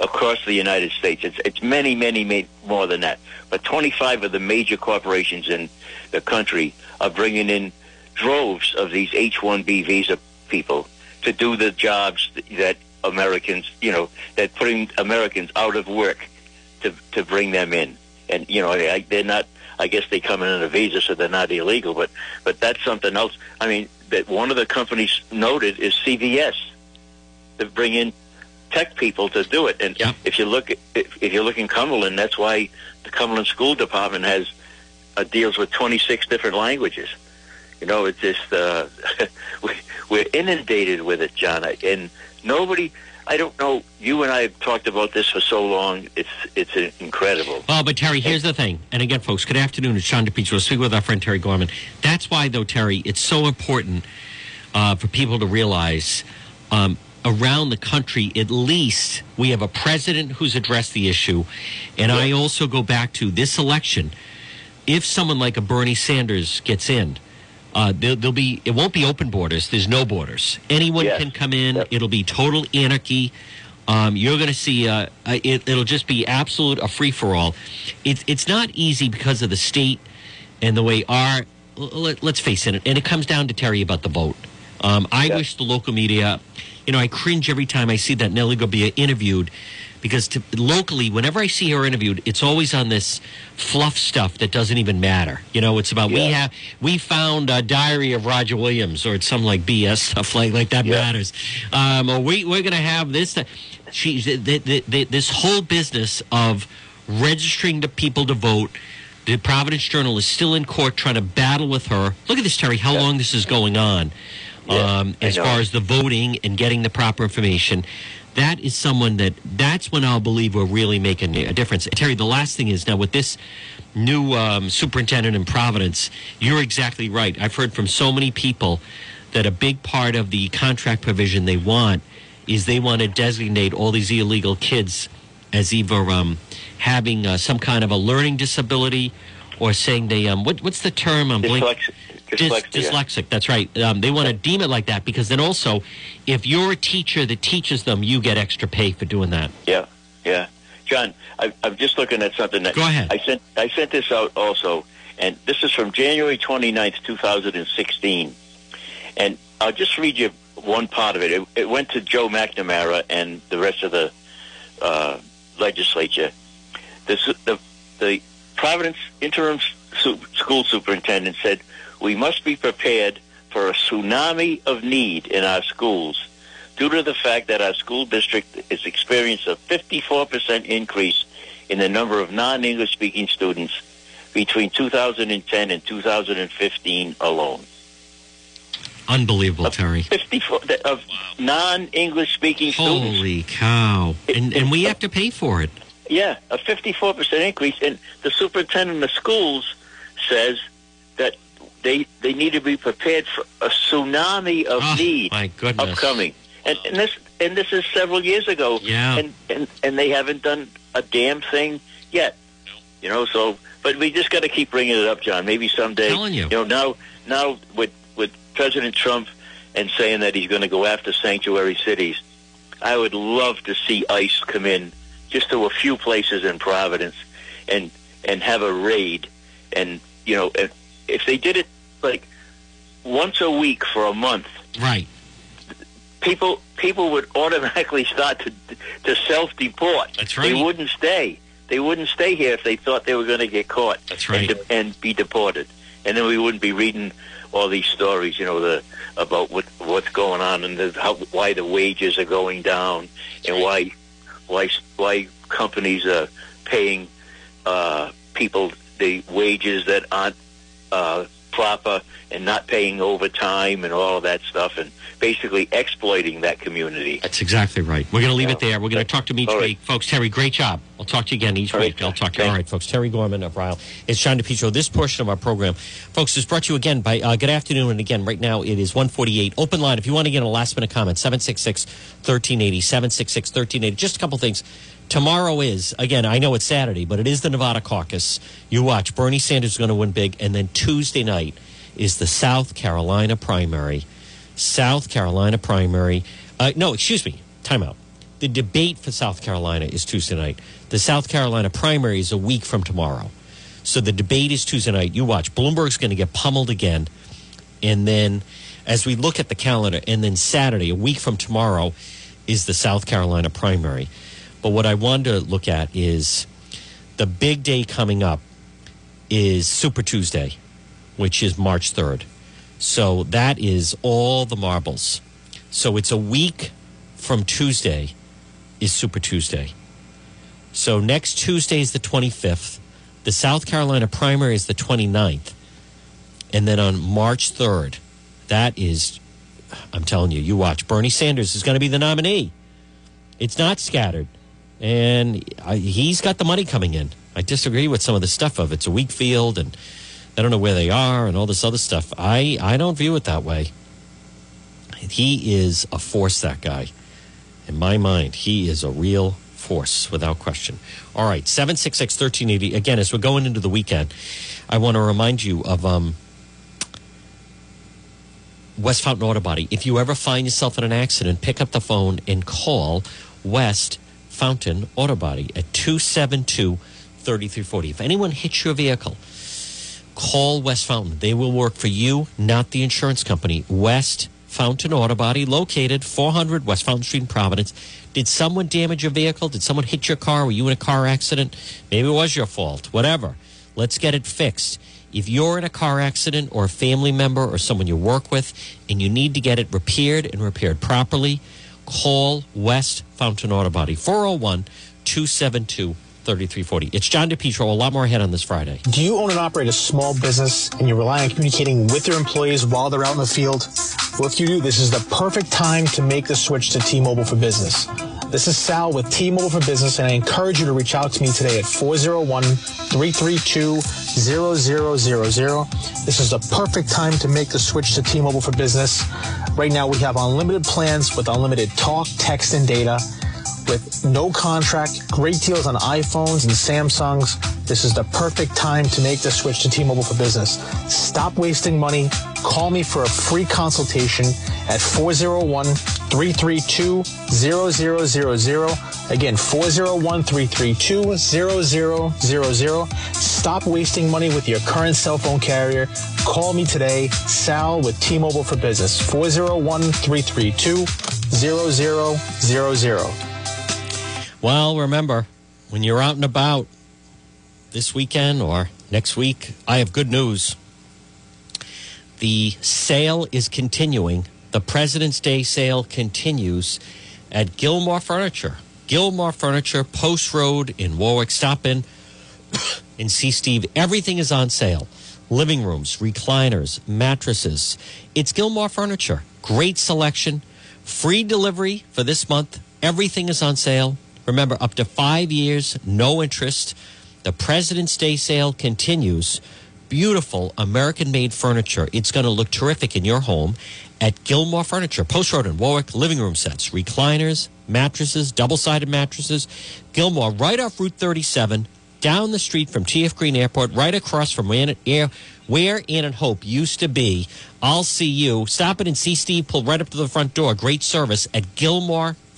across the United States. It's it's many many ma- more than that, but 25 of the major corporations in the country are bringing in droves of these H-1B visa people to do the jobs that Americans, you know, that putting Americans out of work to to bring them in. And you know, I, they're not. I guess they come in on a visa, so they're not illegal. But but that's something else. I mean, that one of the companies noted is CVS to bring in tech people to do it. And Yep. if you look, at, if, if you look in Cumberland, that's why the Cumberland School Department has uh, deals with 26 different languages. You know, it's just uh, we, we're inundated with it, John. And nobody, I don't know. You and I have talked about this for so long. It's it's incredible. Oh, but Terry, here's the thing. And again, folks, good afternoon. It's Sean DePetro. We'll speak with our friend Terry Gorman. That's why, though, Terry, it's so important uh, for people to realize um, around the country, at least, we have a president who's addressed the issue. And I also go back to this election. If someone like a Bernie Sanders gets in, uh, there, there'll be it won't be open borders. There's no borders. Anyone Yes. can come in. Yep. It'll be total anarchy. Um, you're going to see uh, uh, it, it'll just be absolute a free for all. It's it's not easy because of the state and the way our let, let's face it, and it comes down to Terry about the vote. Um, I Yeah. wish the local media, you know, I cringe every time I see that Nellie Gorbea interviewed because to, locally, whenever I see her interviewed, it's always on this fluff stuff that doesn't even matter. You know, it's about we have we found a diary of Roger Williams or it's some like BS stuff like like that Yeah. matters. Um, or we we're gonna have this. She the, the, the, this whole business of registering the people to vote. The Providence Journal is still in court trying to battle with her. Look at this, Terry. How Yeah. long this is going on, Yeah, um, as far as the voting and getting the proper information. That is someone that that's when I'll believe we're really making a difference. Terry, the last thing is now with this new um, superintendent in Providence, you're exactly right. I've heard from so many people that a big part of the contract provision they want is they want to designate all these illegal kids as either um, having uh, some kind of a learning disability or saying they um, what, what's the term? I'm blank- Dyslex- Dys- dyslexia. dyslexic. That's right. Um, they want to deem it like that because then also, if you're a teacher that teaches them, you get extra pay for doing that. Yeah, yeah. John, I, I'm just looking at something that Go ahead. I sent. I sent this out also, and this is from January 29th, 2016. And I'll just read you one part of it. It, it went to Joe McNamara and the rest of the uh, legislature. The, the the Providence interim su- school superintendent said we must be prepared for a tsunami of need in our schools due to the fact that our school district has experienced a 54% increase in the number of non-English speaking students between 2010 and 2015 alone. Unbelievable, Terry. 54 of non-English speaking students. Holy cow! And and we have to pay for it. Yeah, a 54% increase. And the superintendent of schools says they they need to be prepared for a tsunami of Oh, need my goodness. upcoming. And, and this and this is several years ago. Yeah. And, and and they haven't done a damn thing yet. You know, so but we just got to keep bringing it up, John. Maybe someday. Telling you. know, now now with with President Trump and saying that he's going to go after sanctuary cities, I would love to see ICE come in just to a few places in Providence and and have a raid. And you know, if, if they did it like once a week for a month, Right. people people would automatically start to to self deport. That's right. They wouldn't stay. They wouldn't stay here if they thought they were going to get caught. That's right. And, and be deported. And then we wouldn't be reading all these stories, you know, the about what what's going on and the, how why the wages are going down and why why why companies are paying uh, people the wages that aren't uh, proper and not paying overtime and all of that stuff and basically exploiting that community. That's exactly right. We're going to leave it there. We're going to talk to him each All right. week. Folks, Terry, great job. I'll talk to you again each All right. week. I'll talk to you. Thanks. All right, folks. Terry Gorman of RIILE. It's John DePetro. This portion of our program, folks, is brought to you again by uh, Good Afternoon. And again, right now it is 148. Open line. If you want to get a last minute comment, 766 1380, 766 1380. Just a couple things. Tomorrow is, again, I know it's Saturday, but it is the Nevada caucus. You watch. Bernie Sanders is going to win big. And then Tuesday night is the South Carolina primary. South Carolina primary. Uh, no, excuse me. Timeout. The debate for South Carolina is Tuesday night. The South Carolina primary is a week from tomorrow. So the debate is Tuesday night. You watch. Bloomberg's going to get pummeled again. And then as we look at the calendar, and then Saturday, a week from tomorrow, is the South Carolina primary. But what I wanted to look at is the big day coming up is Super Tuesday, which is March 3rd. So that is all the marbles. So it's a week from Tuesday is Super Tuesday. So next Tuesday is the 25th. The South Carolina primary is the 29th. And then on March 3rd, that is, I'm telling you, you watch. Bernie Sanders is going to be the nominee. It's not scattered. And I, he's got the money coming in. I disagree with some of the stuff of it's a weak field and I don't know where they are and all this other stuff. I, I don't view it that way. He is a force, that guy. In my mind, he is a real force without question. All right, 766 1380. Again, as we're going into the weekend, I want to remind you of um, West Fountain Auto Body. If you ever find yourself in an accident, pick up the phone and call West Fountain Auto Body at 272 3340. If anyone hits your vehicle, call West Fountain. They will work for you, not the insurance company. West Fountain Auto Body, located 400 West Fountain Street in Providence. Did someone damage your vehicle? Did someone hit your car? Were you in a car accident? Maybe it was your fault. Whatever. Let's get it fixed. If you're in a car accident or a family member or someone you work with and you need to get it repaired and repaired properly, call West Fountain Auto Body 401 272 3340. It's John DePetro. A lot more ahead on this Friday. Do you own and operate a small business and you rely on communicating with your employees while they're out in the field? Well, if you do, this is the perfect time to make the switch to T-Mobile for Business. This is Sal with T-Mobile for Business, and I encourage you to reach out to me today at 401-332-0000. This is the perfect time to make the switch to T-Mobile for Business. Right now, we have unlimited plans with unlimited talk, text, and data with no contract, great deals on iPhones and Samsungs. This is the perfect time to make the switch to T-Mobile for Business. Stop wasting money. Call me for a free consultation at 401 332 0000. Again, 401 332 0000. Stop wasting money with your current cell phone carrier. Call me today, Sal with T Mobile for Business, 401 332 0000. Well, remember, when you're out and about this weekend or next week, I have good news. The sale is continuing. The President's Day sale continues at Gilmore Furniture. Gilmore Furniture, Post Road in Warwick. Stop in and see Steve. Everything is on sale living rooms, recliners, mattresses. It's Gilmore Furniture. Great selection, free delivery for this month. Everything is on sale. Remember, up to five years, no interest. The President's Day sale continues. Beautiful American made furniture. It's going to look terrific in your home at Gilmore Furniture, Post Road in Warwick, living room sets, recliners, mattresses, double sided mattresses. Gilmore, right off Route 37, down the street from TF Green Airport, right across from where, Ann and Hope used to be. I'll see you. Stop it and see Steve pull right up to the front door. Great service at Gilmore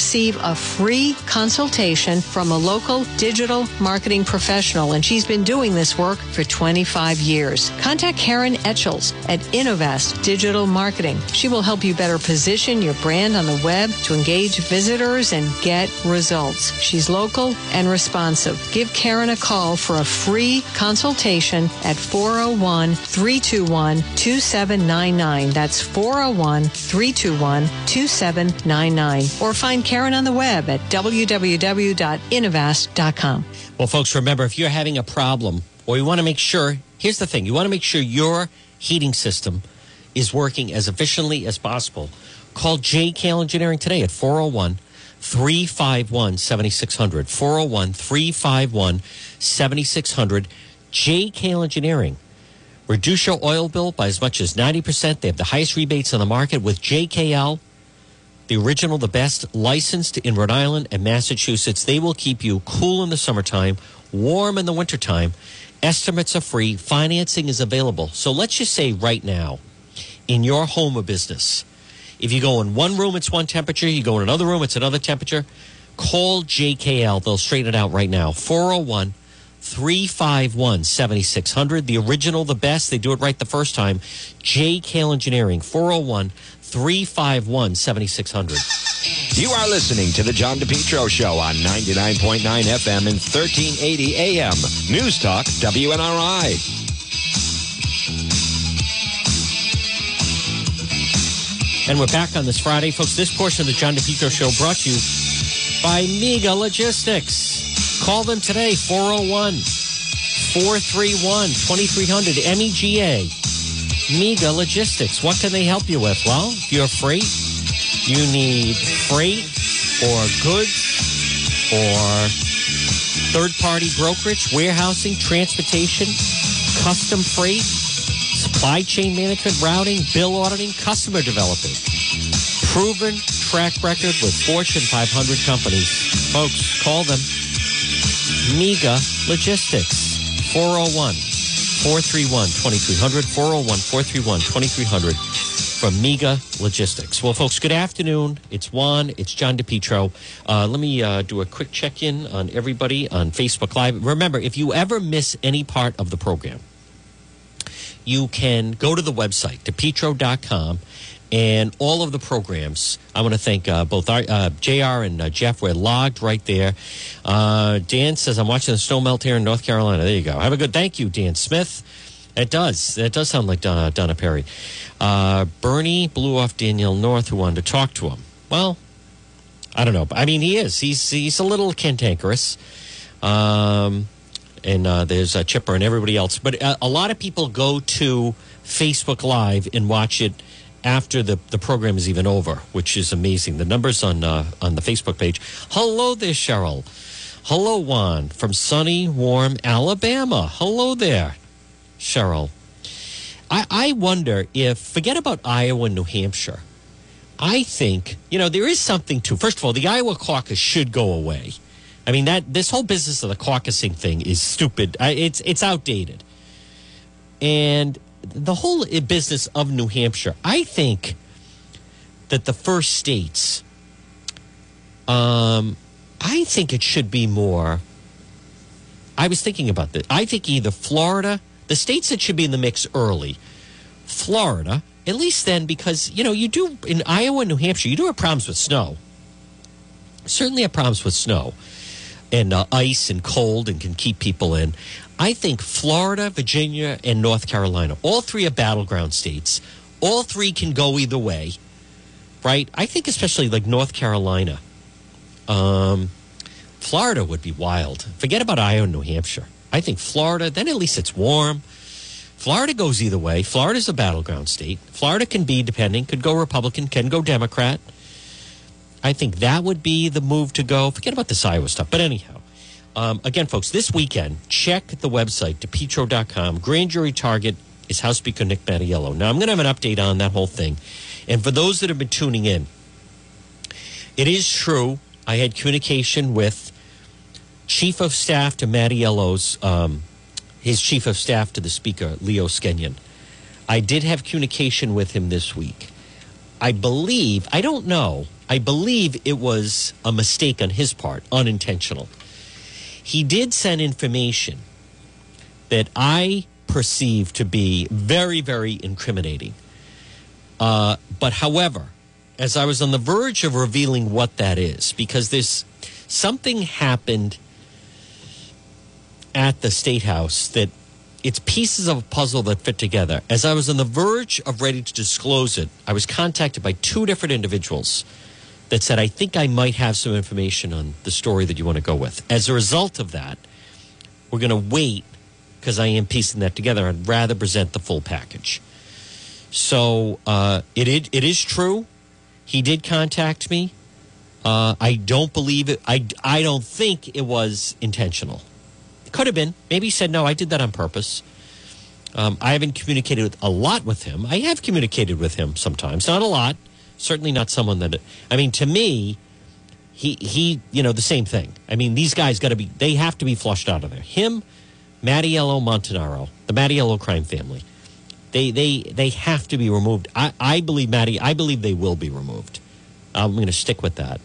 receive a free consultation from a local digital marketing professional, and she's been doing this work for 25 years. Contact Karen Etchels at Innovast Digital Marketing. She will help you better position your brand on the web to engage visitors and get results. She's local and responsive. Give Karen a call for a free consultation at 401 321 2799. That's 401 321 2799. Or find Karen on the web at www.innovast.com. Well, folks, remember if you're having a problem or you want to make sure, here's the thing you want to make sure your heating system is working as efficiently as possible. Call JKL Engineering today at 401 351 7600. 401 351 7600. JKL Engineering. Reduce your oil bill by as much as 90%. They have the highest rebates on the market with JKL the original, the best, licensed in Rhode Island and Massachusetts. They will keep you cool in the summertime, warm in the wintertime. Estimates are free, financing is available. So let's just say right now, in your home or business, if you go in one room, it's one temperature, you go in another room, it's another temperature. Call JKL, they'll straighten it out right now. 401 351 7600. The original, the best. They do it right the first time. JKL Engineering, 401 351 7600. You are listening to The John DePetro Show on 99.9 FM and 1380 AM. News Talk, WNRI. And we're back on this Friday. Folks, this portion of the John DePetro Show brought to you by Mega Logistics. Call them today, 401 431 2300 MEGA. Mega Logistics. What can they help you with? Well, if you're freight, you need freight or goods or third party brokerage, warehousing, transportation, custom freight, supply chain management, routing, bill auditing, customer development. Proven track record with Fortune 500 companies. Folks, call them Mega Logistics 401 431 2300. 401 431 2300 from Mega Logistics. Well, folks, good afternoon. It's Juan. It's John DePetro. Uh, let me uh, do a quick check in on everybody on Facebook Live. Remember, if you ever miss any part of the program, you can go to the website, depetro.com, and all of the programs. I want to thank uh, both our, uh, JR and uh, Jeff. We're logged right there. Uh, Dan says, I'm watching the snow melt here in North Carolina. There you go. Have a good thank you, Dan Smith. It does. It does sound like Donna, Donna Perry. Uh, Bernie blew off Danielle North, who wanted to talk to him. Well, I don't know. I mean, he is. He's he's a little cantankerous. Um, and uh, there's Chipper and everybody else. But a lot of people go to Facebook Live and watch it after the, the program is even over, which is amazing. The numbers on uh, on the Facebook page. Hello there, Cheryl. Hello, Juan from sunny, warm Alabama. Hello there, Cheryl. I, I wonder if, forget about Iowa and New Hampshire. I think, you know, there is something to, first of all, the Iowa caucus should go away. I mean, that this whole business of the caucusing thing is stupid. I, it's, it's outdated. And the whole business of New Hampshire, I think that the first states, um, I think it should be more. I was thinking about this. I think either Florida, the states that should be in the mix early, Florida, at least then, because, you know, you do in Iowa and New Hampshire, you do have problems with snow. Certainly have problems with snow and uh, ice and cold and can keep people in. I think Florida, Virginia, and North Carolina, all three are battleground states. All three can go either way, right? I think especially like North Carolina. Um, Florida would be wild. Forget about Iowa and New Hampshire. I think Florida, then at least it's warm. Florida goes either way. Florida's a battleground state. Florida can be, depending, could go Republican, can go Democrat. I think that would be the move to go. Forget about this Iowa stuff. But anyhow, um, again, folks, this weekend, check the website, depetro.com. Grand jury target is House Speaker Nick Mattiello. Now, I'm going to have an update on that whole thing. And for those that have been tuning in, it is true. I had communication with Chief of Staff to Mattiello's, um, his Chief of Staff to the Speaker, Leo Skenyon. I did have communication with him this week. I believe, I don't know, I believe it was a mistake on his part, unintentional. He did send information that I perceive to be very, very incriminating. Uh, but however, as I was on the verge of revealing what that is, because there's something happened at the State House that it's pieces of a puzzle that fit together. As I was on the verge of ready to disclose it, I was contacted by two different individuals that said, I think I might have some information on the story that you want to go with. As a result of that, we're going to wait because I am piecing that together. I'd rather present the full package. So uh, it, it, it is true. He did contact me. Uh, I don't believe it. I, I don't think it was intentional. It could have been. Maybe he said, no, I did that on purpose. Um, I haven't communicated a lot with him. I have communicated with him sometimes, not a lot. Certainly not someone that. I mean, to me, he he. You know, the same thing. I mean, these guys got to be. They have to be flushed out of there. Him, Mattiello Montanaro, the Mattiello crime family. They they they have to be removed. I I believe Matty. I believe they will be removed. I'm going to stick with that.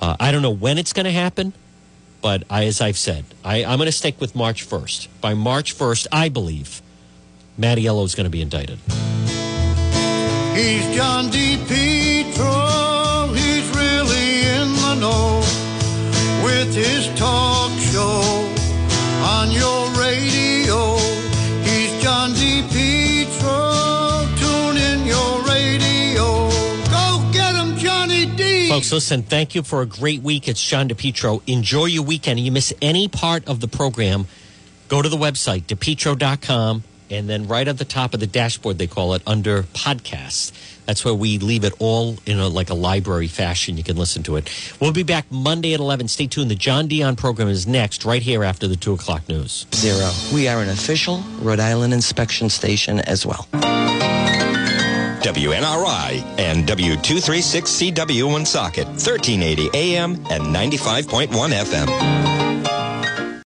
Uh, I don't know when it's going to happen, but I, as I've said, I, I'm going to stick with March 1st. By March 1st, I believe Mattiello is going to be indicted. He's John D. Petro. He's really in the know with his talk show on your radio. He's John DePetro. Tune in your radio. Go get him, Johnny D. Folks, listen, thank you for a great week. It's John DePetro. Enjoy your weekend. If You miss any part of the program, go to the website, depetro.com, and then right at the top of the dashboard, they call it under podcasts. That's where we leave it all in a, like a library fashion. You can listen to it. We'll be back Monday at 11. Stay tuned. The John Dion program is next, right here after the 2 o'clock news. Zero. We are an official Rhode Island inspection station as well. WNRI and W236CW Woonsocket, 1380 AM and 95.1 FM.